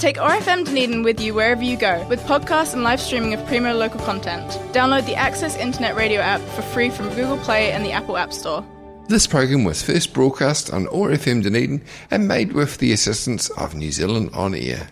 Take RFM Dunedin with you wherever you go with podcasts and live streaming of premier local content. Download the Access Internet Radio app for free from Google Play and the Apple App Store. This program was first broadcast on OAR FM Dunedin and made with the assistance of New Zealand On Air.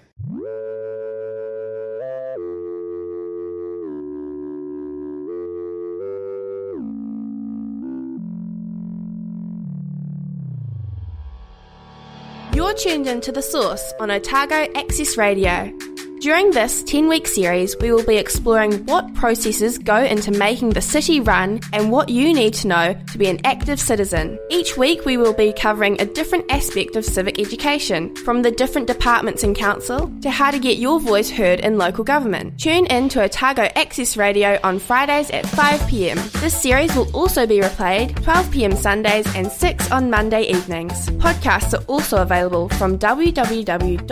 Tuned into The Source on Otago Access Radio. During this 10 week series, we will be exploring what processes go into making the city run and what you need to know to be an active citizen. Each week, we will be covering a different aspect of civic education, from the different departments in council to how to get your voice heard in local government. Tune in to Otago Access Radio on Fridays at 5pm. This series will also be replayed 12pm Sundays and 6 on Monday evenings. Podcasts are also available from www.oar.org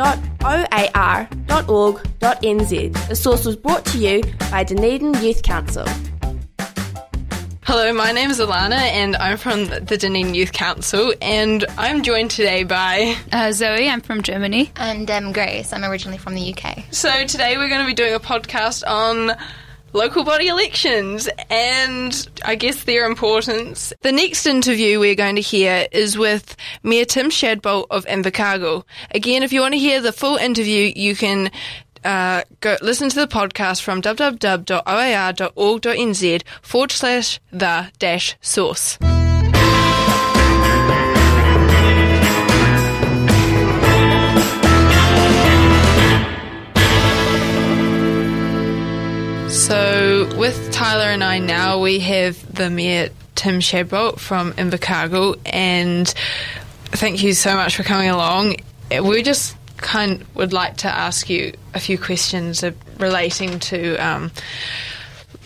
the source was brought to you by Dunedin Youth Council. Hello, my name is Alana and I'm from the Dunedin Youth Council and I'm joined today by uh, Zoe, I'm from Germany. And um, Grace, I'm originally from the UK. So today we're going to be doing a podcast on local body elections and I guess their importance. The next interview we're going to hear is with Mayor Tim Shadbolt of Invercargill. Again, if you want to hear the full interview, you can uh, go listen to the podcast from www.oar.org.nz forward slash the dash source. So, with Tyler and I now, we have the Mayor Tim Shadbolt from Invercargill, and thank you so much for coming along. We're just kind would like to ask you a few questions relating to um,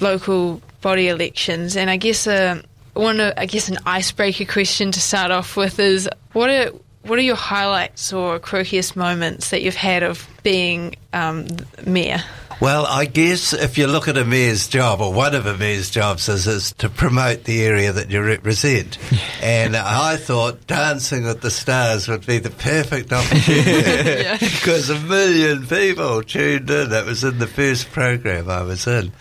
local body elections, and I guess a one, I guess an icebreaker question to start off with is what are what are your highlights or croakiest moments that you've had of being um, mayor? Well, I guess if you look at a mayor's job, or one of a mayor's jobs is, is to promote the area that you represent. and I thought Dancing with the Stars would be the perfect opportunity yeah. because a million people tuned in. That was in the first program I was in,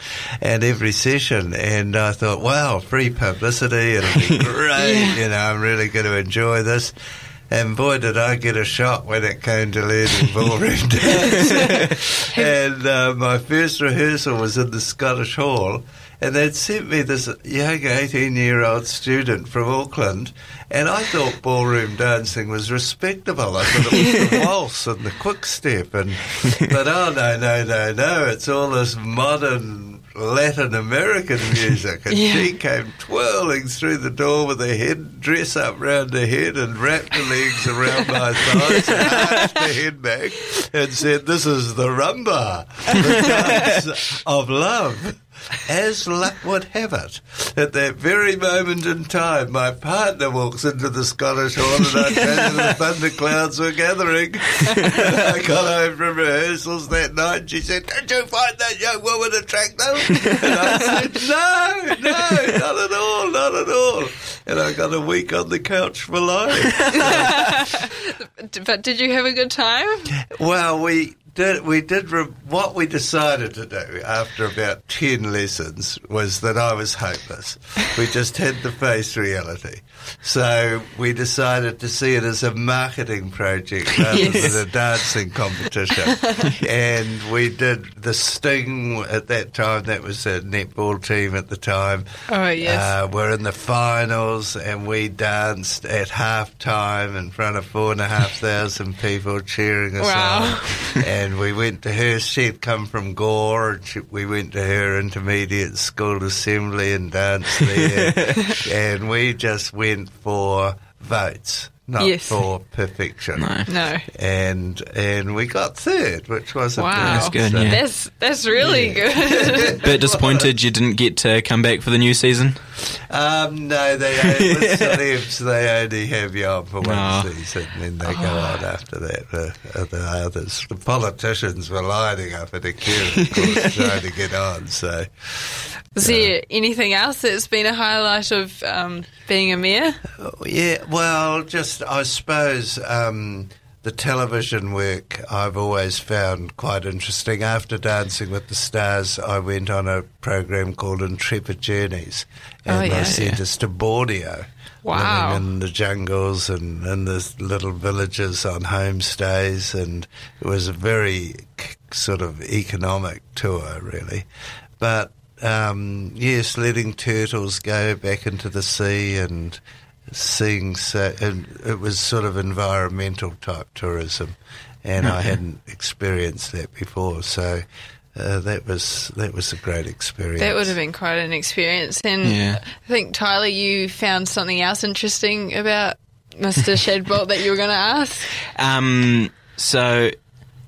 and every session. And I thought, wow, free publicity, it'll be great. yeah. You know, I'm really going to enjoy this. And boy, did I get a shock when it came to learning ballroom dance. and uh, my first rehearsal was in the Scottish Hall, and they'd sent me this young 18 year old student from Auckland, and I thought ballroom dancing was respectable. I thought it was the waltz and the quick step, and but oh no, no, no, no, it's all this modern Latin American music, and yeah. she came twirling through the door with her head dress up round her head and wrapped her legs around my thighs and arched her head back and said, "This is the rumba, the dance of love." As luck would have it, at that very moment in time, my partner walks into the Scottish Hall and I tell you the thunderclouds were gathering. I got home from rehearsals that night and she said, Did you find that young woman attractive? And I said, No, no, not at all, not at all. And I got a week on the couch for life. but did you have a good time? Well, we did we did re- what we decided to do after about ten lessons was that I was hopeless. we just had to face reality. So we decided to see it as a marketing project rather yes. than a dancing competition. and we did the Sting at that time. That was a netball team at the time. Oh yes, uh, we're in the finals, and we danced at half time in front of four and a half thousand people cheering us wow. on. And we went to her. She'd come from Gore. And she, we went to her intermediate school assembly and danced there. and we just went for votes not yes. for perfection. No. no. And and we got third, which was wow. That's good. Yeah. That's that's really yeah. good. Bit disappointed you didn't get to come back for the new season. Um, no, they celebs they only have you on for one oh. season, and then they go on after that. The, the others, the politicians were lining up at a queue, of course, trying to get on. So. Is there anything else that's been a highlight of um, being a mayor? Yeah, well, just I suppose um, the television work I've always found quite interesting. After Dancing with the Stars, I went on a program called Intrepid Journeys, and Oh, yeah. they sent us to Borneo. Wow. Living in the jungles and in the little villages on homestays, and it was a very sort of economic tour, really. But um, yes, letting turtles go back into the sea and seeing so, and it was sort of environmental type tourism, and I hadn't experienced that before, so. Uh, that was that was a great experience. That would have been quite an experience. And Yeah. I think, Tyler, you found something else interesting about Mr. Shadbolt that you were going to ask? Um, so,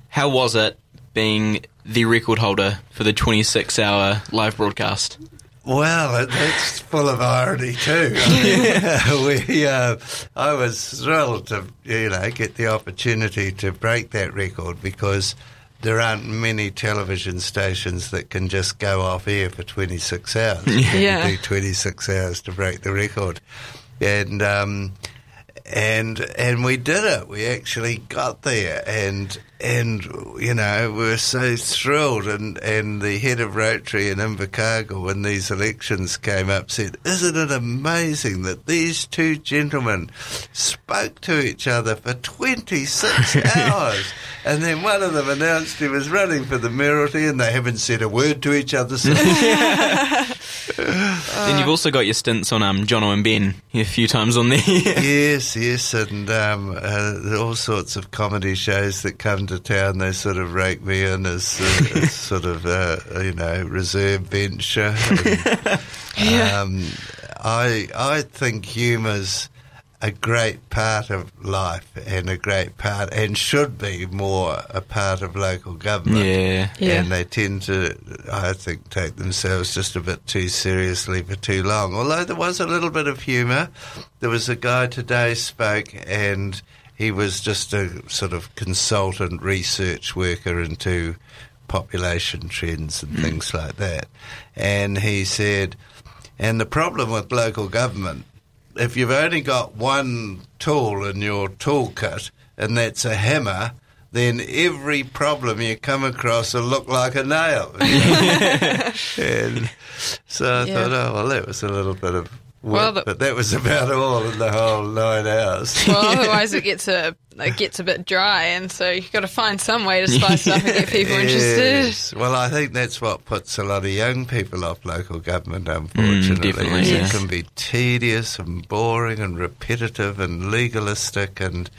how was it being the record holder for the 26 hour live broadcast? Well, it- it's full of irony too. we, uh, I was thrilled to, you know, get the opportunity to break that record because there aren't many television stations that can just go off air for 26 hours. Yeah. do 26 hours to break the record, and um, and and we did it. We actually got there, and and you know we were so thrilled. And and the head of Rotary in Invercargill, when these elections came up, said, "Isn't it amazing that these two gentlemen spoke to each other for twenty six hours?" And then one of them announced he was running for the mayoralty, and they haven't said a word to each other since. then you've also got your stints on um, Jono and Ben a few times on there. yes, yes, and um, uh, all sorts of comedy shows that come to town. They sort of rake me in as, uh, as sort of uh, you know reserve venture. And, um, I I think humour's a great part of life and a great part and should be more a part of local government. Yeah. Yeah. And they tend to, I think, take themselves just a bit too seriously for too long. Although there was a little bit of humour. There was a guy today spoke and he was just a sort of consultant research worker into population trends and hmm. things like that. And he said, and the problem with local government, if you've only got one tool in your toolkit, and that's a hammer, then every problem you come across will look like a nail. you know? and so I Yeah. thought, oh, well, that was a little bit of work, Well, the- but that was about all in the whole nine hours. Well, otherwise it gets a it gets a bit dry, and so you've got to find some way to spice it up and get people interested. Well, I think that's what puts a lot of young people off local government, mm, unfortunately. definitely, is yes. It can be tedious and boring and repetitive and legalistic, and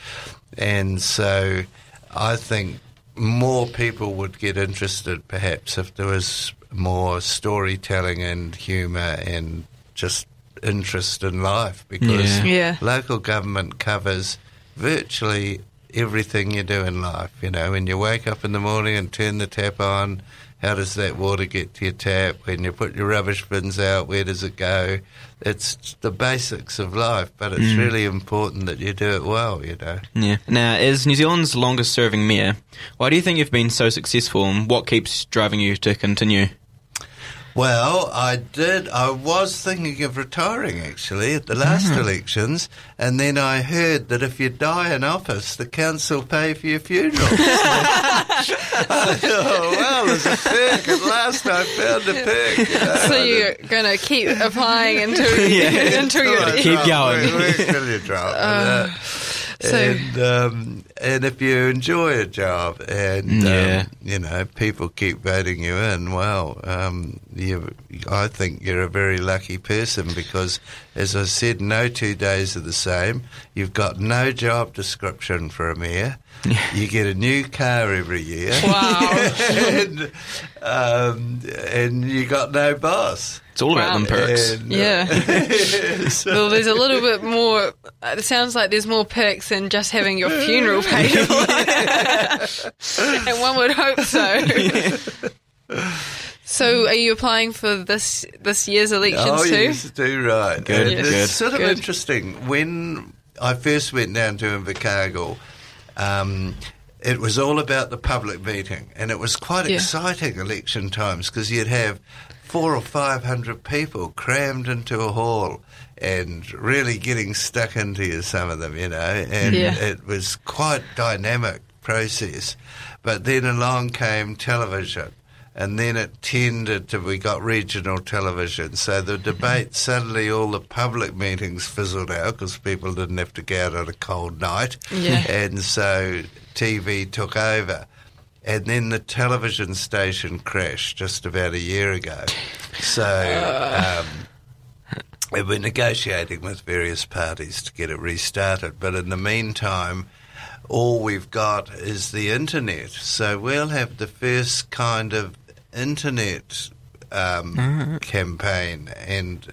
and so I think more people would get interested perhaps if there was more storytelling and humour and just interest in life because Yeah. Yeah. local government covers virtually everything you do in life. You know, when you wake up in the morning and turn the tap on, how does that water get to your tap? When you put your rubbish bins out, where does it go? It's the basics of life, but it's mm. really important that you do it well, you know. Yeah. Now, as New Zealand's longest serving mayor, why do you think you've been so successful and what keeps driving you to continue? Well, I did. I was thinking of retiring actually at the last Mm-hmm. elections, and then I heard that if you die in office, the council pay for your funeral. I oh, well, there's a perk. At last, I found a perk. You know? So you're going to keep applying until Yeah. until you're Right, Keep right, going. Where, where till you drop? Uh, so- and um, and if you enjoy a job and Yeah. um, you know people keep voting you in, well, um, you, I think you're a very lucky person because, as I said, no two days are the same. You've got no job description for a mayor. You get a new car every year. Wow. and, um, and you got no boss. It's all about Wow. them perks. And, uh, Yeah. so- Well, there's a little bit more. It sounds like there's more perks than just having your funeral paid for. and one would hope so. so, are you applying for this this year's elections oh, too? yes, do right. Good, And it's good. sort of Good. interesting. When I first went down to Invercargill, um, it was all about the public meeting, and it was quite Yeah. exciting election times because you'd have four or five hundred people crammed into a hall, and really getting stuck into you, some of them, you know, and Yeah. it was quite dynamic process. But then along came television. And then it tended to, we got regional television. So the debate, suddenly all the public meetings fizzled out because people didn't have to go out on a cold night. Yeah. And so TV took over. And then the television station crashed just about a year ago. So um, we we're negotiating with various parties to get it restarted. But in the meantime, all we've got is the internet. So we'll have the first kind of internet um, campaign, and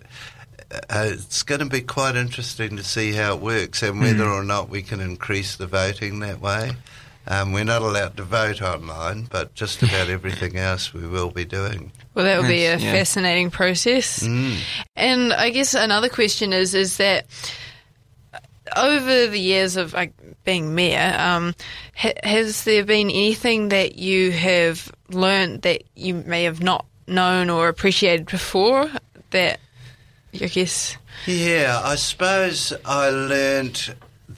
uh, it's going to be quite interesting to see how it works and whether or not we can increase the voting that way. Um, we're not allowed to vote online, but just about everything else we will be doing. Well, that will be a yeah. fascinating process. And I guess another question is is that over the years of like, being mayor, um, ha- has there been anything that you have learned that you may have not known or appreciated before that I guess? Yeah, I suppose I learnt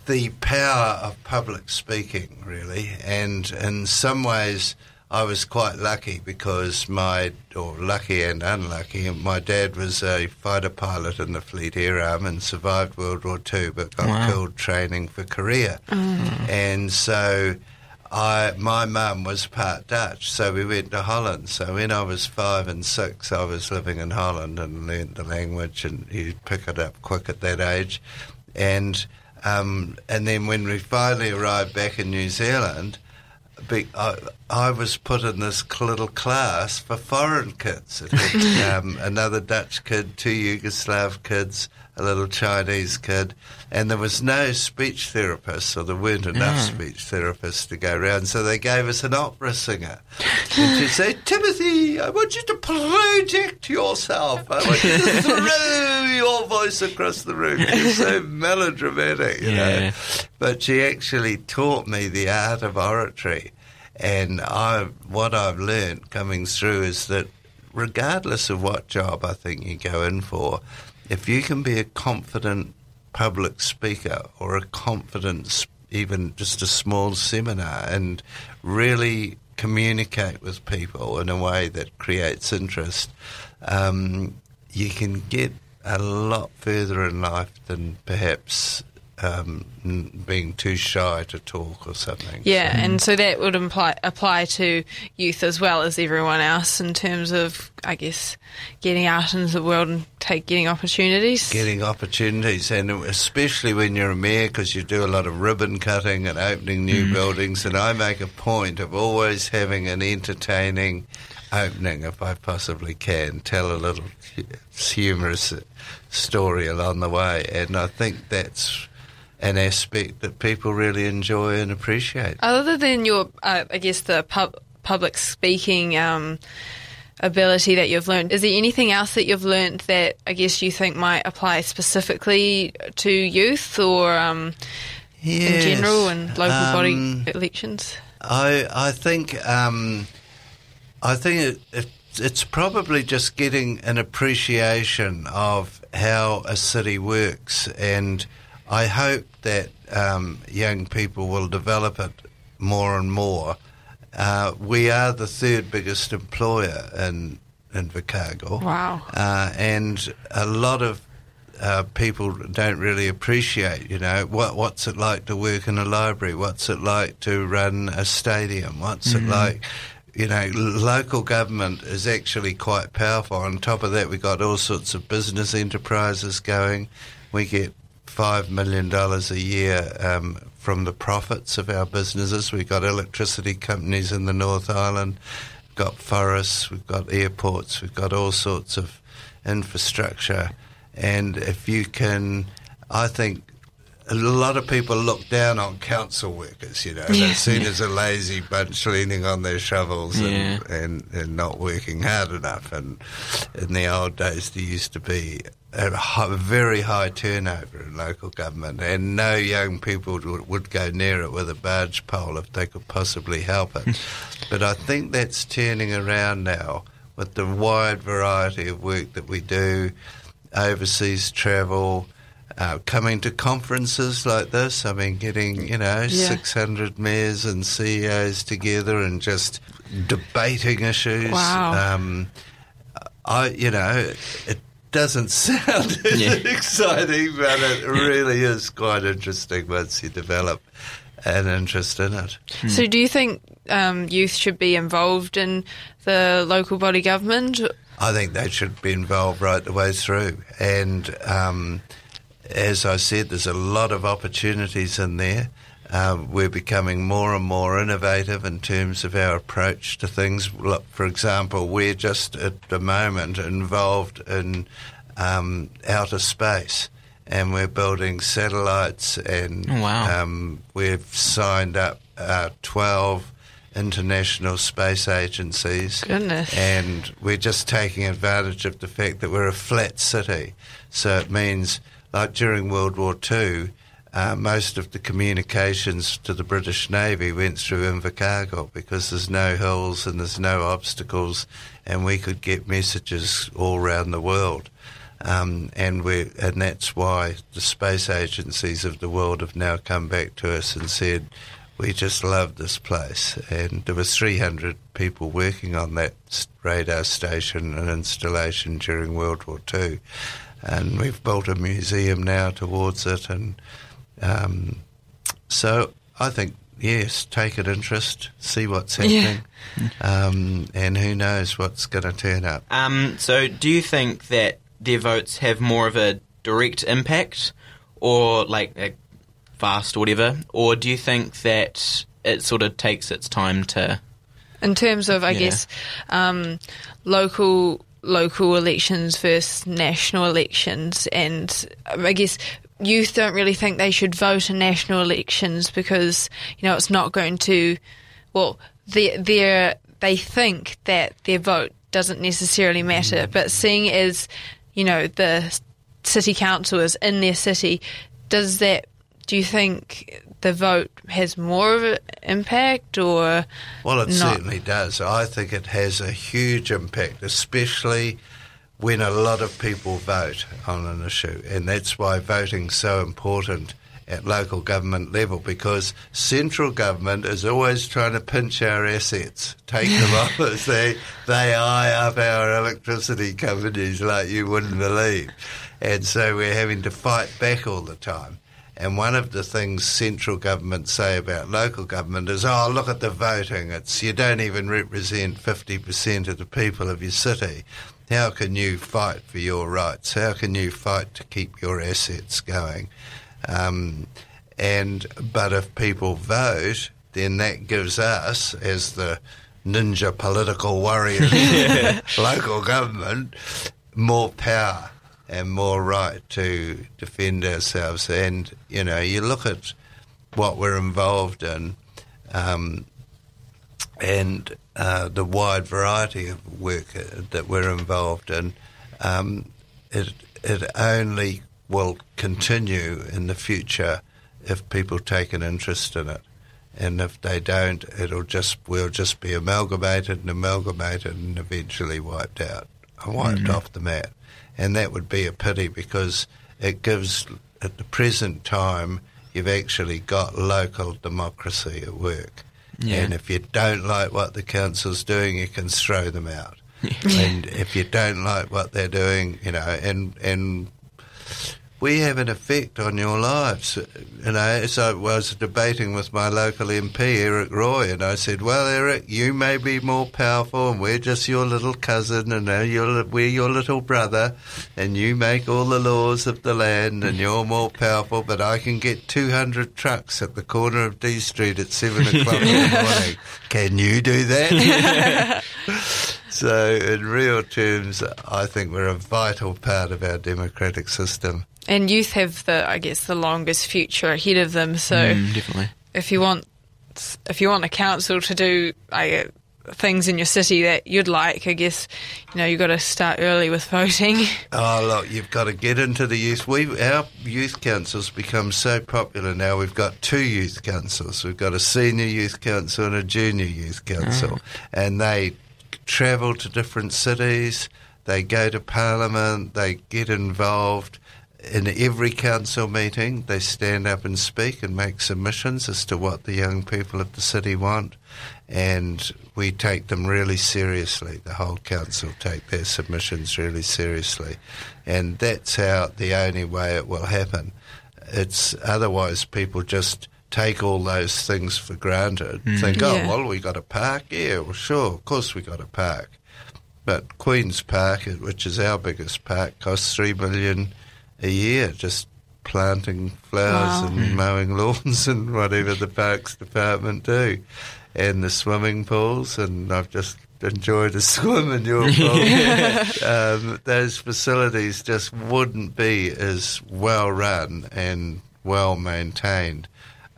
the power of public speaking, really, and in some ways I was quite lucky because my, or lucky and unlucky, my dad was a fighter pilot in the Fleet Air Arm and survived World War II, but got Wow. killed training for Korea, and so. I, my mum was part Dutch, so we went to Holland. So when I was five and six, I was living in Holland and learnt the language, and you pick it up quick at that age. And um, and then when we finally arrived back in New Zealand, be, I, I was put in this little class for foreign kids. It had um, another Dutch kid, two Yugoslav kids, a little Chinese kid, and there was no speech therapist, or there weren't enough mm. speech therapists to go around. So they gave us an opera singer. and she'd say, Timothy, I want you to project yourself. I want you to throw your voice across the room. It's so melodramatic, you know. But she actually taught me the art of oratory. And I, what I've learned coming through is that regardless of what job I think you go in for, if you can be a confident public speaker or a confident, even just a small seminar, and really communicate with people in a way that creates interest, um, you can get a lot further in life than perhaps um, being too shy to talk or something. yeah, and so that would imply apply to youth as well as everyone else in terms of I guess getting out into the world and take getting opportunities. Getting opportunities, and especially when you're a mayor, because you do a lot of ribbon cutting and opening new buildings. And I make a point of always having an entertaining opening, if I possibly can, tell a little humorous story along the way. And I think that's an aspect that people really enjoy and appreciate. Other than your, uh, I guess, the pub- public speaking um, ability that you've learned, is there anything else that you've learned that I guess you think might apply specifically to youth or um, in general and local Um, body elections? I I think um, I think it, it, it's probably just getting an appreciation of how a city works, and I hope that um, young people will develop it more and more. Uh, we are the third biggest employer in Invercargill. Wow. Uh, and a lot of uh, people don't really appreciate, you know, what what's it like to work in a library? What's it like to run a stadium? What's it like? You know, local government is actually quite powerful. On top of that, we've got all sorts of business enterprises going. We get five million dollars a year um, from the profits of our businesses. We've got electricity companies in the North Island, we've got forests, we've got airports, we've got all sorts of infrastructure. And if you can, I think a lot of people look down on council workers, you know, they're seen as a lazy bunch leaning on their shovels Yeah. and, and, and not working hard enough. And in the old days, there used to be a hi- very high turnover in local government, and no young people would, would go near it with a barge pole if they could possibly help it. but I think that's turning around now with the wide variety of work that we do. overseas travel, uh, coming to conferences like this. I mean, getting you know Yeah. 600 mayors and CEOs together and just debating issues. Wow. Um, I, you know, it doesn't sound Yeah. exciting, but it really is quite interesting once you develop an interest in it. So, do you think um, youth should be involved in the local body government? I think they should be involved right the way through. And um, as I said, there's a lot of opportunities in there. Um, we're becoming more and more innovative in terms of our approach to things. Look, for example, we're just at the moment involved in um, outer space. And we're building satellites, and Oh, wow. um, we've signed up uh, 12 international space agencies. Goodness. And we're just taking advantage of the fact that we're a flat city. So it means, like during World War II, uh, most of the communications to the British Navy went through Invercargill because there's no hills and there's no obstacles, and we could get messages all around the world. Um, and we and that's why the space agencies of the world have now come back to us and said, we just love this place. And there was 300 people working on that radar station and installation during World War II. And we've built a museum now towards it. And um, so I think, yes, take an interest, see what's happening. yeah. Um, and who knows what's going to turn up. Um, so, do you think that their votes have more of a direct impact, or like a fast or whatever, or do you think that it sort of takes its time to? in terms of, I Yeah. guess, um, local local elections versus national elections, and I guess youth don't really think they should vote in national elections because you know it's not going to. Well, they they they think that their vote doesn't necessarily matter, mm. but seeing as you know the city council is in their city, does that? Do you think the vote has more of an impact, or Well, it not? certainly does. I think it has a huge impact, especially when a lot of people vote on an issue. And that's why voting's so important at local government level because central government is always trying to pinch our assets, take them off us. They, they eye up our electricity companies like you wouldn't believe. And so we're having to fight back all the time. And one of the things central government say about local government is, oh, look at the voting. It's you don't even represent 50% of the people of your city. How can you fight for your rights? How can you fight to keep your assets going? Um, and but if people vote, then that gives us, as the ninja political warriors, local government, more power and more right to defend ourselves. And you know, you look at what we're involved in, um, and uh, the wide variety of work uh, that we're involved in. Um, it it only will continue in the future if people take an interest in it. And if they don't, it'll just we'll just be amalgamated and amalgamated and eventually wiped out, wiped off the map. And that would be a pity because it gives, at the present time, you've actually got local democracy at work. Yeah. And if you don't like what the council's doing, you can throw them out. and if you don't like what they're doing, you know, and and we have an effect on your lives. You know, so I was debating with my local MP, Eric Roy, and I said, "Well, Eric, you may be more powerful, and we're just your little cousin, and you're, we're your little brother, and you make all the laws of the land, and you're more powerful. But I can get 200 trucks at the corner of Dee Street at seven o'clock in the morning. Can you do that?" So, in real terms, I think we're a vital part of our democratic system. And youth have the, I guess, the longest future ahead of them. So Mm, definitely. if you want, if you want a council to do I, things in your city that you'd like, I guess, you know, you've got to start early with voting. Oh, look, you've got to get into the youth. We, our youth councils become so popular now. We've got two youth councils. We've got a senior youth council and a junior youth council, and they travel to different cities. They go to Parliament, they get involved in every council meeting. They stand up and speak and make submissions as to what the young people of the city want. And we take them really seriously. The whole council take their submissions really seriously. And that's how the only way it will happen. It's otherwise people just take all those things for granted. Mm. Think, oh, Yeah. well, we got a park? Yeah, well, sure, of course we got a park. But Queen's Park, which is our biggest park, costs three million a year just planting flowers Wow. and mowing lawns and whatever the parks department do, and the swimming pools. And I've just enjoyed a swim in your pool. um, those facilities just wouldn't be as well run and well maintained.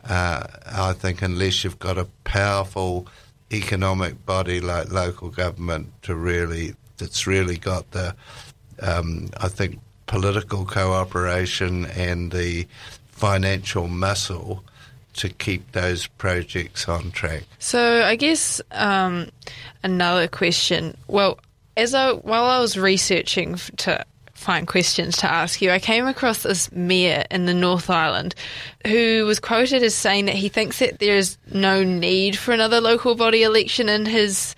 Uh, I think unless you've got a powerful economic body like local government to really that's really got the um, I think political cooperation and the financial muscle to keep those projects on track. So I guess um, another question. Well, as I while I was researching to find questions to ask you, I came across this mayor in the North Island who was quoted as saying that he thinks that there is no need for another local body election in his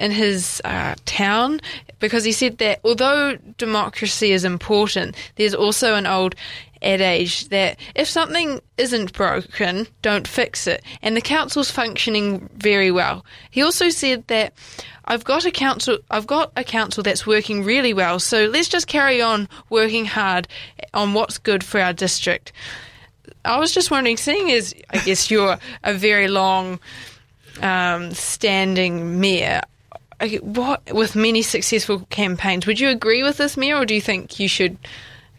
in his uh, town because he said that although democracy is important, there's also an old adage that if something isn't broken, don't fix it. And the council's functioning very well. He also said that I've got a council I've got a council that's working really well, so let's just carry on working hard on what's good for our district. I was just wondering, seeing as I guess you're a very long um, standing mayor, what with many successful campaigns, would you agree with this mayor, or do you think you should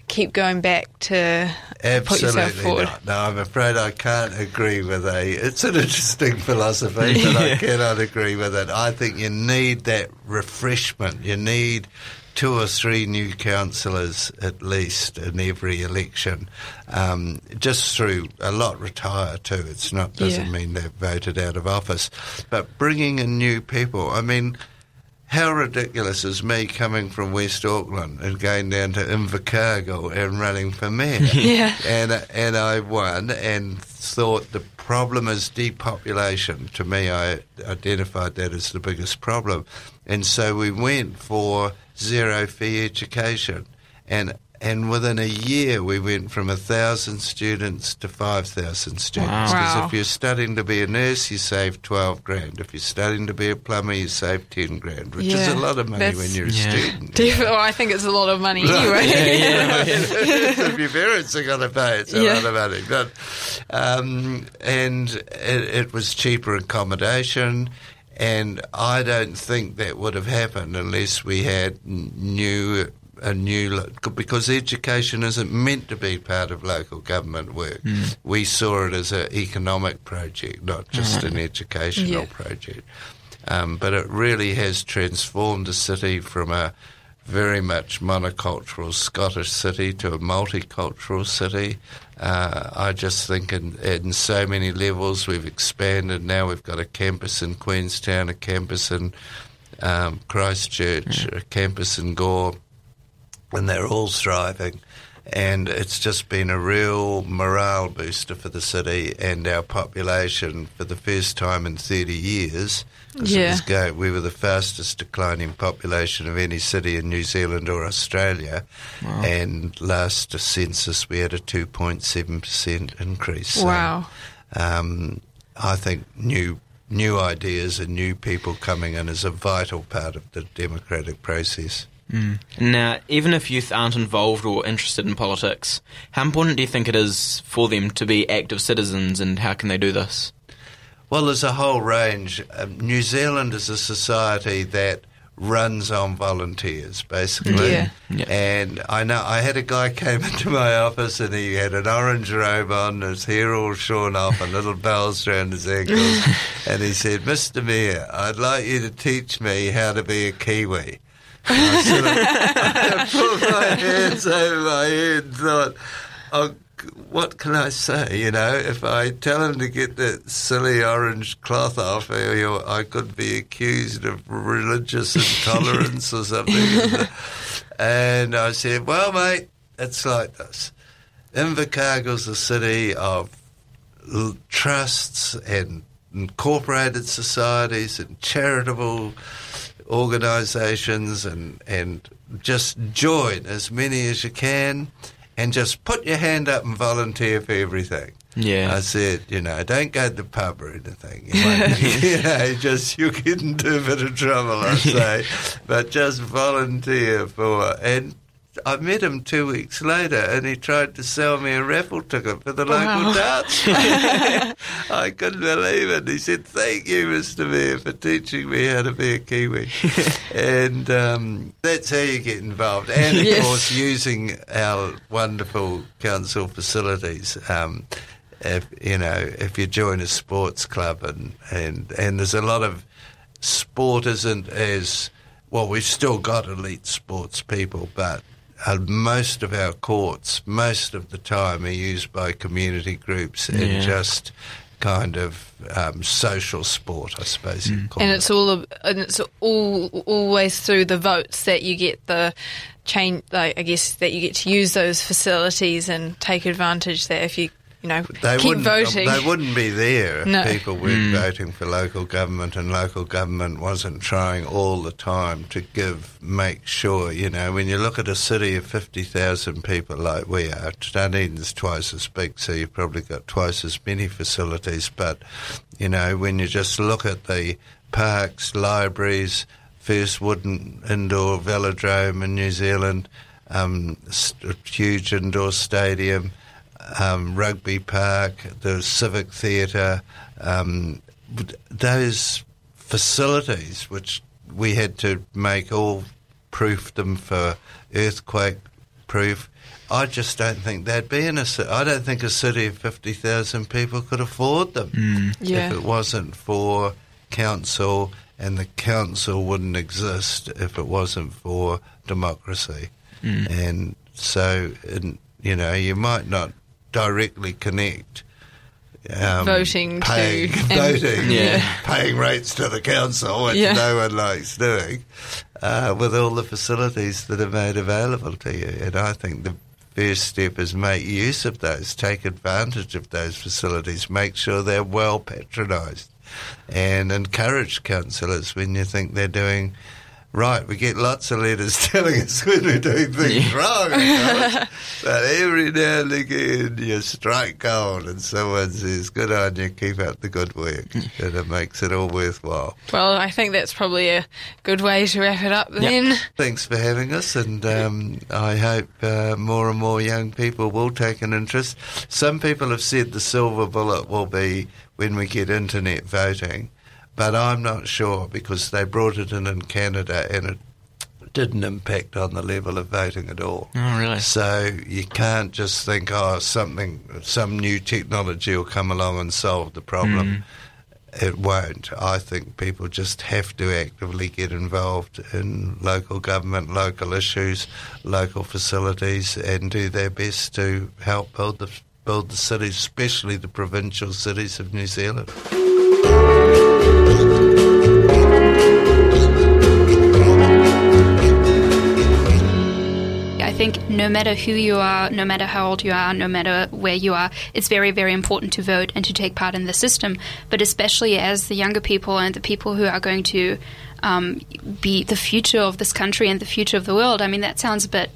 keep going back to put yourself Absolutely forward? not. No, I'm afraid I can't agree with a. It's an interesting philosophy, but I cannot agree with it. I think you need that refreshment. You need two or three new councillors at least in every election. Um, just through a lot retire too. It's not doesn't Yeah. mean they're voted out of office, but bringing in new people. I mean. How ridiculous is me coming from West Auckland and going down to Invercargill and running for mayor? Yeah. And and I won and thought the problem is depopulation. To me, I identified that as the biggest problem, and so we went for zero fee education, and and within a year we went from a thousand students to five thousand students. Because Wow. if you're studying to be a nurse, you save twelve grand. If you're studying to be a plumber, you save ten grand, which is a lot of money when you're a Yeah. student. Definitely, well, I think it's a lot of money anyway. if your parents are going to pay, it's a Yeah. lot of money. But um, and it, it was cheaper accommodation, and I don't think that would have happened unless we had new a new because education isn't meant to be part of local government work. We saw it as an economic project, not just an educational Yeah. project. Um, but it really has transformed the city from a very much monocultural Scottish city to a multicultural city. Uh, I just think in, in so many levels we've expanded. Now we've got a campus in Queenstown, a campus in um, Christchurch, a campus in Gore, and they're all thriving. And it's just been a real morale booster for the city and our population for the first time in 30 years. Yeah. was go, we were the fastest declining population of any city in New Zealand or Australia. And last census, we had a 2.7% increase. So, Wow. um, I think new new ideas and new people coming in is a vital part of the democratic process. Now, even if youth aren't involved or interested in politics, how important do you think it is for them to be active citizens, and how can they do this? Well, there's a whole range. Um, New Zealand is a society that runs on volunteers, basically. Yeah. Yeah. And I know I had a guy came into my office and he had an orange robe on, his hair all shorn off, and little bells around his ankles. and he said, "Mr. Mayor, I'd like you to teach me how to be a Kiwi." I sort of I put my hands over my head and thought, "Oh what can I say? You know, if I tell him to get that silly orange cloth off, I could be accused of religious intolerance or something. and I said, well, mate, it's like this. Invercargill's a city of trusts and incorporated societies and charitable organisations and, and just join as many as you can and just put your hand up and volunteer for everything. Yeah. I said, you know, don't go to the pub or anything. You, you know, just you get into a bit of trouble, I say, but just volunteer for. And I met him two weeks later, and he tried to sell me a raffle ticket for the local dance. I couldn't believe it. He said, "Thank you, Mister Mayor, for teaching me how to be a Kiwi." and um, that's how you get involved. And of Yes. course, using our wonderful council facilities. Um, if you know, if you join a sports club, and and and there's a lot of sport isn't as well. We've still got elite sports people, but uh, most of our courts, most of the time, are used by community groups Yeah. and just kind of um, social sport, I suppose you'd call and it. it's all and it's all always through the votes that you get the change. Like I guess that you get to use those facilities and take advantage. That if you you know They keep wouldn't, um, voting, They wouldn't be there if No. people weren't voting for local government and local government wasn't trying all the time to give, make sure, you know, when you look at a city of 50,000 people like we are, Dunedin's twice as big, so you've probably got twice as many facilities. But, you know, when you just look at the parks, libraries, first wooden indoor velodrome in New Zealand, um, st- huge indoor stadium, um, rugby park, the civic theatre, um, those facilities which we had to make all proof them for earthquake proof. I just don't think they'd be in a city. I don't think a city of 50,000 people could afford them Yeah. if it wasn't for council, and the council wouldn't exist if it wasn't for democracy. And so, in, you know, you might not directly connect um, Voting to- paying, and- voting, Yeah. paying rates to the council, which Yeah. no one likes doing, uh, with all the facilities that are made available to you. And I think the first step is make use of those, take advantage of those facilities, make sure they're well patronised, and encourage councillors when you think they're doing. Right, we get lots of letters telling us when we're doing things wrong, but every now and again you strike gold and someone says, good on you, keep up the good work, and it makes it all worthwhile. well, I think that's probably a good way to wrap it up. Then Thanks for having us, and um, I hope uh, more and more young people will take an interest. Some people have said the silver bullet will be when we get internet voting, but I'm not sure because they brought it in in Canada and it didn't impact on the level of voting at all. Oh, really? So you can't just think, oh, something, some new technology will come along and solve the problem. Hmm. It won't. I think people just have to actively get involved in local government, local issues, local facilities, and do their best to help build the build the cities, especially the provincial cities of New Zealand. Think no matter who you are, no matter how old you are, no matter where you are, it's very, very important to vote and to take part in the system. But especially as the younger people and the people who are going to um, be the future of this country and the future of the world. I mean, that sounds a bit.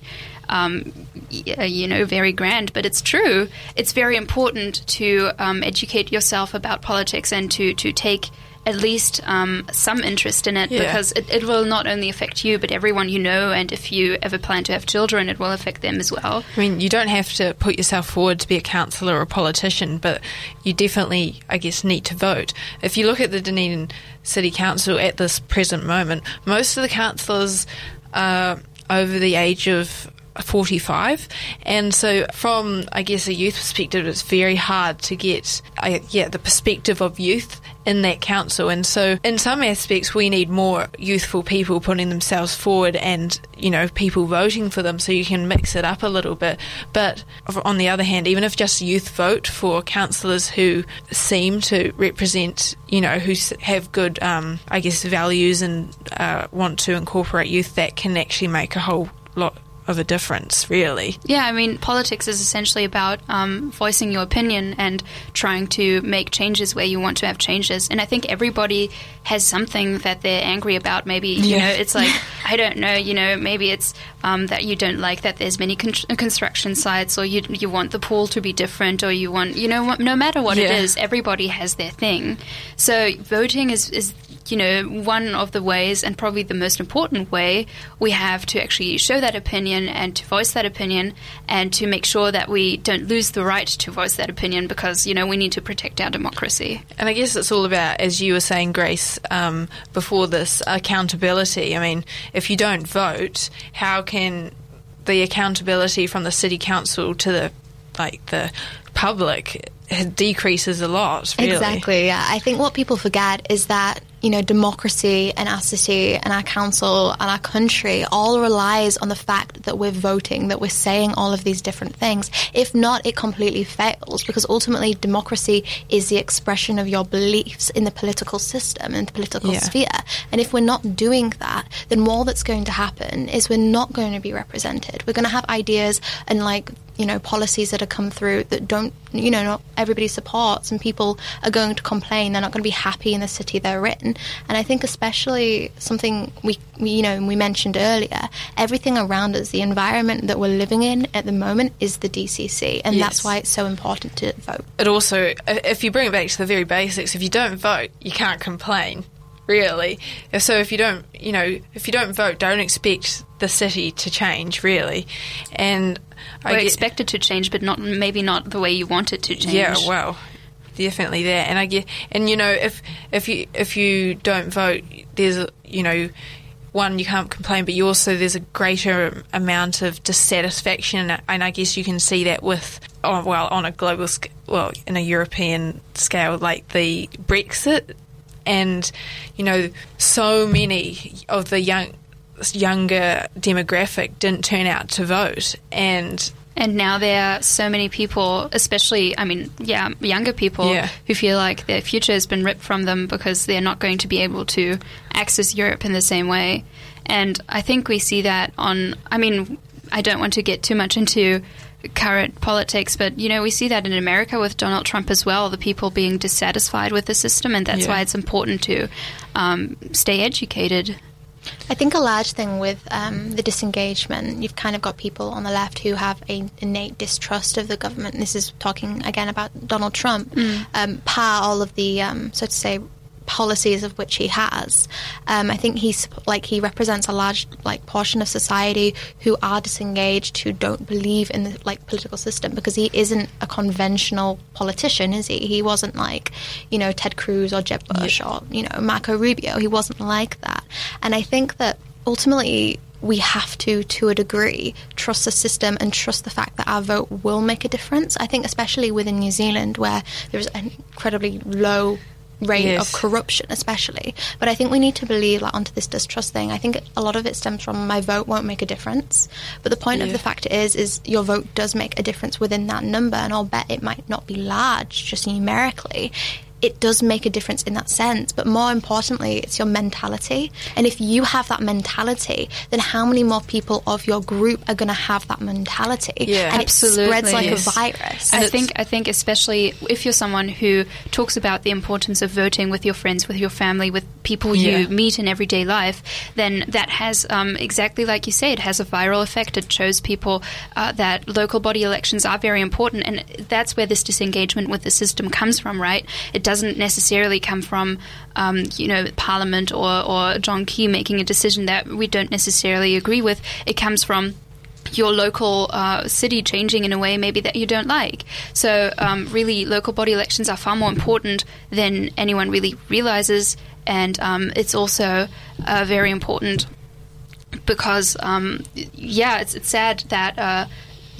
Um, you know, very grand, but it's true. It's very important to um, educate yourself about politics and to, to take at least um, some interest in it Yeah. because it, it will not only affect you but everyone you know and if you ever plan to have children it will affect them as well I mean, you don't have to put yourself forward to be a councillor or a politician, but you definitely, I guess, need to vote. If you look at the Dunedin City Council at this present moment, most of the councillors are over the age of 45 and so from i guess a youth perspective it's very hard to get uh, yeah the perspective of youth in that council. And so in some aspects we need more youthful people putting themselves forward and you know people voting for them so you can mix it up a little bit. But on the other hand even if just youth vote for councillors who seem to represent you know who have good um, i guess values and uh, want to incorporate youth that can actually make a whole lot of a difference, really. Yeah, I mean, politics is essentially about um, voicing your opinion and trying to make changes where you want to have changes. And I think everybody has something that they're angry about. Maybe you Yeah. know, it's like I don't know. You know, maybe it's um, that you don't like that there's many con- construction sites, or you you want the pool to be different, or you want you know no matter what it Yeah. is, everybody has their thing. So voting is is you know, one of the ways, and probably the most important way, we have to actually show that opinion and to voice that opinion and to make sure that we don't lose the right to voice that opinion because, you know, we need to protect our democracy. And I guess it's all about, as you were saying, Grace, um, before this, accountability. I mean, if you don't vote, how can the accountability from the city council to the like the public it decreases a lot? Really. Exactly, yeah. I think what people forget is that, you know, democracy and our city and our council and our country all relies on the fact that we're voting, that we're saying all of these different things. If not, it completely fails because ultimately democracy is the expression of your beliefs in the political system and the political Yeah. sphere. And if we're not doing that, then all that's going to happen is we're not going to be represented. We're going to have ideas and like, you know, policies that have come through that don't, you know, not everybody supports and people are going to complain. They're not going to be happy in the city they're in. And I think especially something we, we you know, we mentioned earlier, everything around us, the environment that we're living in at the moment is the DCC. And Yes. that's why it's so important to vote. It also, if you bring it back to the very basics, if you don't vote, you can't complain. Really. So if you don't, you know, if you don't vote, don't expect the city to change. Really. And I get- expected to change, but not maybe not the way you want it to change. Yeah, well, definitely there. And I get, and you know, if if you if you don't vote, there's you know, one you can't complain, but you also there's a greater amount of dissatisfaction, and I guess you can see that with, oh, well, on a global, well, in a European scale, like the Brexit, and you know, so many of the young younger demographic didn't turn out to vote, and And now there are so many people, especially, I mean, yeah, younger people Yeah. who feel like their future has been ripped from them because they're not going to be able to access Europe in the same way. And I think we see that on, I mean, I don't want to get too much into current politics, but, you know, we see that in America with Donald Trump as well, the people being dissatisfied with the system. And that's Yeah. why it's important to um, stay educated. I think a large thing with um, the disengagement, you've kind of got people on the left who have a innate distrust of the government. This is talking again about Donald Trump, um, par all of the, um, so to say, policies of which he has. Um, I think he's like he represents a large like portion of society who are disengaged, who don't believe in the like political system because he isn't a conventional politician, is he? He wasn't like you know Ted Cruz or Jeb Bush or you know Marco Rubio. He wasn't like that, and I think that ultimately we have to, to a degree, trust the system and trust the fact that our vote will make a difference. I think, especially within New Zealand, where there's an incredibly low rate Yes. of corruption, especially. But I think we need to believe, like, onto this distrust thing. I think a lot of it stems from my vote won't make a difference. But the point of the fact is, is your vote does make a difference within that number, and I'll bet it might not be large, just numerically. It does make a difference in that sense, but more importantly, it's your mentality. And if you have that mentality, then how many more people of your group are going to have that mentality? Yeah. and Absolutely. it spreads like Yes. a virus. I think I think especially if you're someone who talks about the importance of voting with your friends, with your family, with people Yeah. you meet in everyday life, then that has um, exactly like you say, it has a viral effect. It shows people uh, that local body elections are very important, and that's where this disengagement with the system comes from, right? It doesn't necessarily come from um, you know Parliament or or John Key making a decision that we don't necessarily agree with. It comes from your local uh, city changing in a way maybe that you don't like. So, um, really, local body elections are far more important than anyone really realizes, and um, it's also uh, very important because um, yeah, it's it's sad that. Uh,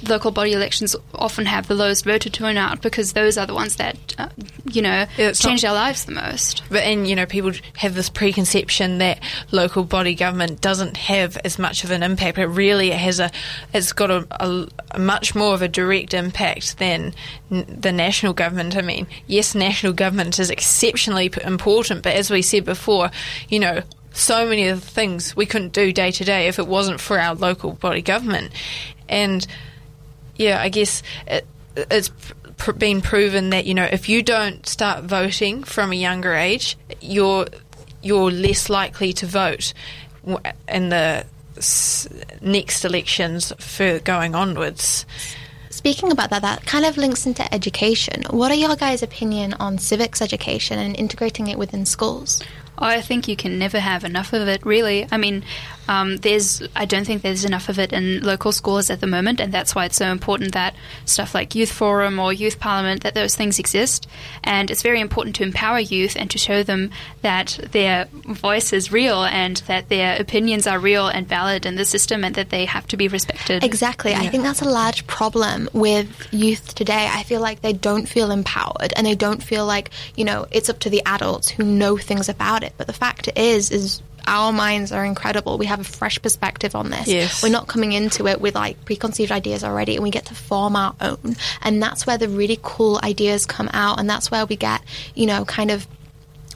local body elections often have the lowest voter turnout because those are the ones that uh, you know It's change not- our lives the most. But and you know, people have this preconception that local body government doesn't have as much of an impact. But really, it has a, it's got a, a, a much more of a direct impact than n- the national government. I mean, yes, national government is exceptionally important, but as we said before, you know. So many of the things we couldn't do day to day if it wasn't for our local body government, and yeah, I guess it, it's pr- been proven that you know if you don't start voting from a younger age, you're you're less likely to vote in the s- next elections for going onwards. Speaking about that, that kind of links into education. What are your guys' opinion on civics education and integrating it within schools? I think you can never have enough of it, really. I mean, um, there's, I don't think there's enough of it in local schools at the moment, and that's why it's so important that stuff like Youth Forum or Youth Parliament, that those things exist. And it's very important to empower youth and to show them that their voice is real and that their opinions are real and valid in the system and that they have to be respected. Exactly. I think that's a large problem with youth today. I feel like they don't feel empowered and they don't feel like, you know, it's up to the adults who know things about it. But the fact is, is our minds are incredible. We have a fresh perspective on this. Yes. We're not coming into it with like preconceived ideas already and we get to form our own. And that's where the really cool ideas come out and that's where we get, you know, kind of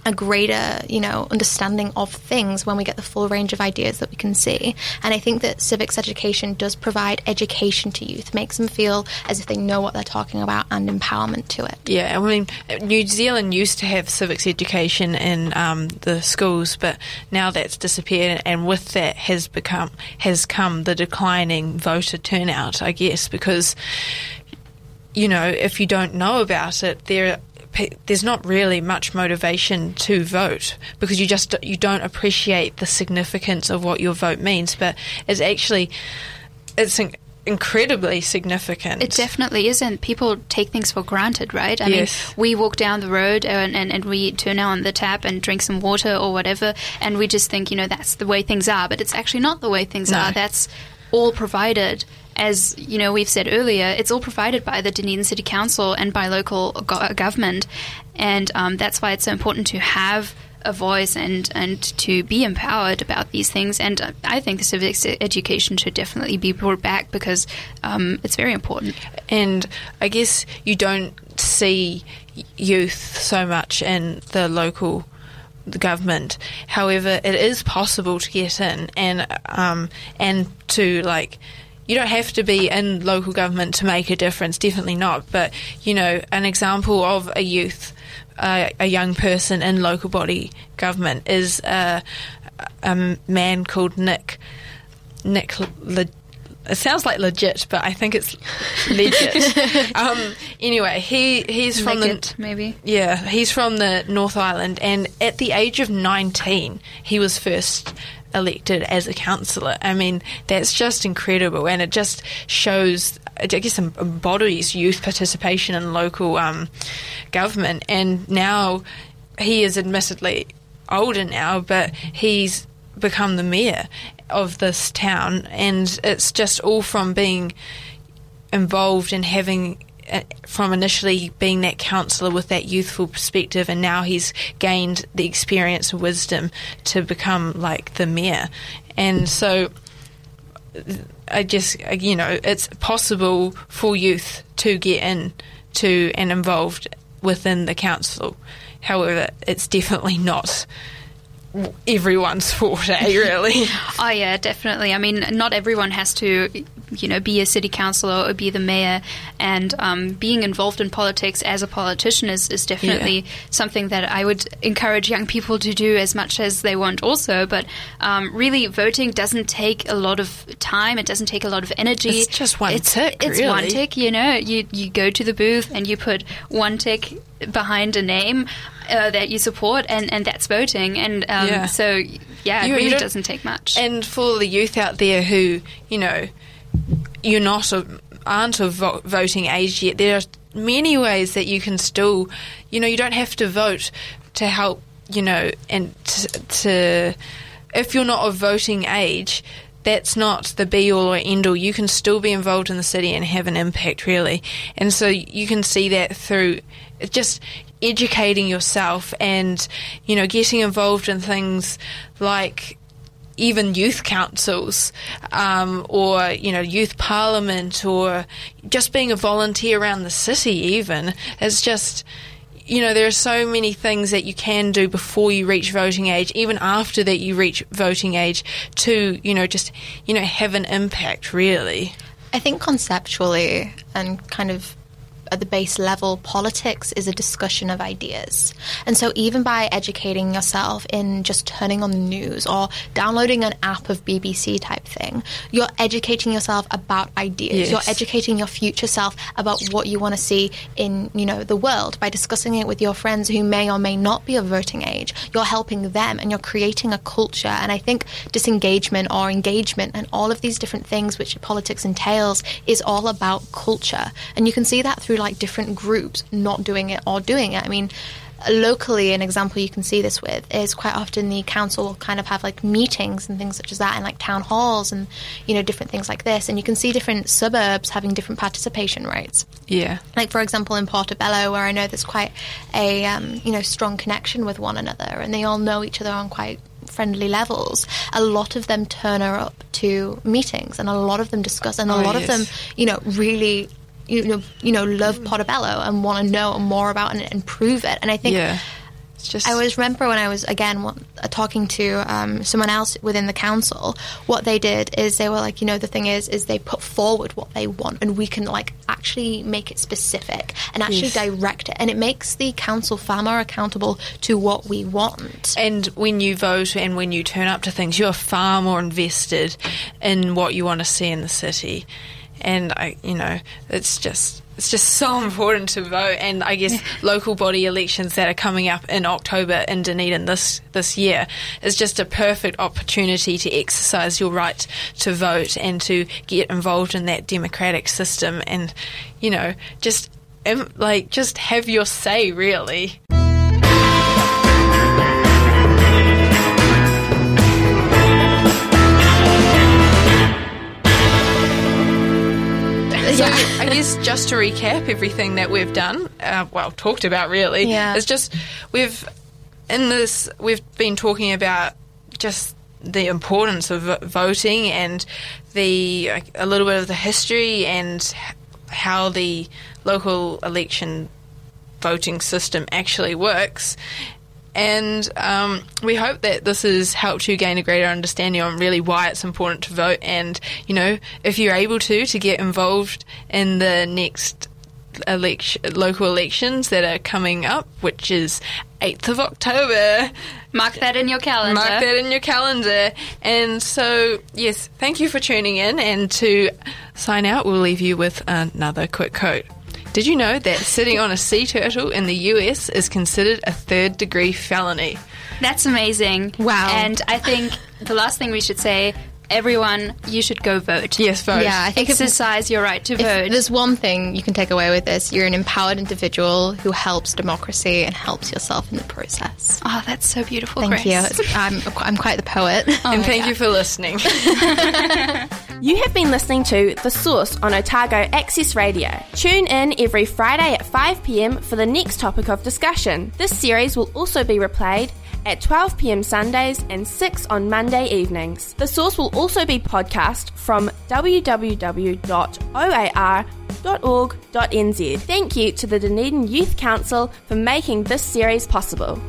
a greater, you know, understanding of things when we get the full range of ideas that we can see. And I think that civics education does provide education to youth, makes them feel as if they know what they're talking about and empowerment to it. Yeah, I mean, New Zealand used to have civics education in um, the schools, but now that's disappeared, and with that has become has come the declining voter turnout, I guess, because you know if you don't know about it, there there's not really much motivation to vote because you just you don't appreciate the significance of what your vote means, but it's actually it's. In- incredibly significant It definitely isn't. People take things for granted, right? I Yes. mean, we walk down the road and, and, and we turn on the tap and drink some water or whatever, and we just think, you know, that's the way things are. But it's actually not the way things No. are. That's all provided. As you know, we've said earlier, it's all provided by the Dunedin City Council and by local go- government, and um, that's why it's so important to have a voice and and to be empowered about these things. And uh, I think e- education should definitely be brought back because um, it's very important. and I guess you don't see youth so much in the local government. However, it is possible to get in and um, and to like. You don't have to be in local government to make a difference. Definitely not. But you know, an example of a youth, uh, a young person in local body government is a, a man called Nick. Nick. Le- it sounds like legit, but I think it's legit. um, anyway, he he's from Legit, the maybe. yeah, he's from the North Island, and at the age of 19, he was first elected as a councillor. I mean, that's just incredible, and it just shows, I guess, em- embodies youth participation in local um, government. And now he is admittedly older now, but he's become the mayor of this town, and it's just all from being involved in having Uh, from initially being that counsellor with that youthful perspective and now he's gained the experience and wisdom to become like the mayor. And so I just you know it's possible for youth to get in to and involved within the council. However it's definitely not everyone's forte really. Oh yeah, definitely. I mean, not everyone has to, you know, be a city councillor or be the mayor. And um, being involved in politics as a politician is, is definitely something that I would encourage young people to do as much as they want, also. But um, really, voting doesn't take a lot of time. It doesn't take a lot of energy. It's just one it's, tick, It's one tick. You know, you you go to the booth and you put one tick behind a name. Uh, that you support, and, and that's voting, and um, Yeah. so yeah, You- it really doesn't take much. And for the youth out there who, you know, you're not a, aren't of vo- voting age yet, there are many ways that you can still, you know, you don't have to vote to help, you know, and to, to if you're not of voting age, that's not the be all or end all. You can still be involved in the city and have an impact, really. And so you can see that through just educating yourself and, you know, getting involved in things like even youth councils um, or you know youth parliament or just being a volunteer around the city even it's just you know there are so many things that you can do before you reach voting age even after that you reach voting age to you know just you know have an impact really. I think conceptually and kind of at the base level, politics is a discussion of ideas. And so, even by educating yourself in just turning on the news or downloading an app of BBC type thing, you're educating yourself about ideas. Yes. You're educating your future self about what you want to see in, you know, the world by discussing it with your friends who may or may not be of voting age. You're helping them and you're creating a culture. And I think disengagement or engagement and all of these different things which politics entails is all about culture. And you can see that through like different groups not doing it or doing it. I mean, locally an example you can see this with is quite often the council will kind of have like meetings and things such as that and like town halls and you know different things like this. And you can see different suburbs having different participation rates yeah. Like for example in Portobello where I know there's quite a um, you know strong connection with one another and they all know each other on quite friendly levels a lot of them turn her up to meetings and a lot of them discuss and a Oh, lot of them you know really you know you know love Portobello and want to know more about it and prove it and I think yeah it's just I always remember when I was again uh, talking to um, someone else within the council. What they did is they were like, you know, the thing is, is they put forward what they want, and we can like actually make it specific and actually Yes. direct it, and it makes the council far more accountable to what we want. And when you vote and when you turn up to things, you are far more invested in what you want to see in the city. And I, you know, it's just it's just so important to vote. And I guess local body elections that are coming up in October in Dunedin this this year is just a perfect opportunity to exercise your right to vote and to get involved in that democratic system. And you know, just um, like just have your say, really. So I guess just to recap everything that we've done, uh, well, talked about really, Yeah. it's just we've in this we've been talking about just the importance of voting and the a little bit of the history and how the local election voting system actually works. And um, we hope that this has helped you gain a greater understanding on really why it's important to vote. And, you know, if you're able to, to get involved in the next election, local elections that are coming up, which is 8th of October. Mark that in your calendar. Mark that in your calendar. And so, yes, thank you for tuning in. And to sign out, we'll leave you with another quick quote. Did you know that sitting on a sea turtle in the US is considered a third degree felony? That's amazing. Wow. And I think the last thing we should say, everyone, you should go vote. Yes, vote. Yeah, I think if, Exercise your right to if vote. there's one thing you can take away with this, you're an empowered individual who helps democracy and helps yourself in the process. oh, that's so beautiful, Thank Grace. you. I'm, I'm quite the poet. Oh, and thank you for listening. You have been listening to The Source on Otago Access Radio. Tune in every Friday at 5pm for the next topic of discussion. This series will also be replayed at 12pm Sundays and 6 on Monday evenings. The Source will also be podcast from www.oar.org.nz. Thank you to the Dunedin Youth Council for making this series possible.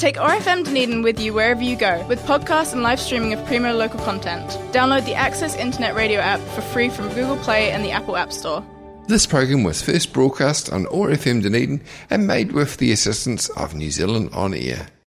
Take OAR FM Dunedin with you wherever you go with podcasts and live streaming of premier local content. Download the Access Internet Radio app for free from Google Play and the Apple App Store. This program was first broadcast on OAR FM Dunedin and made with the assistance of New Zealand On Air.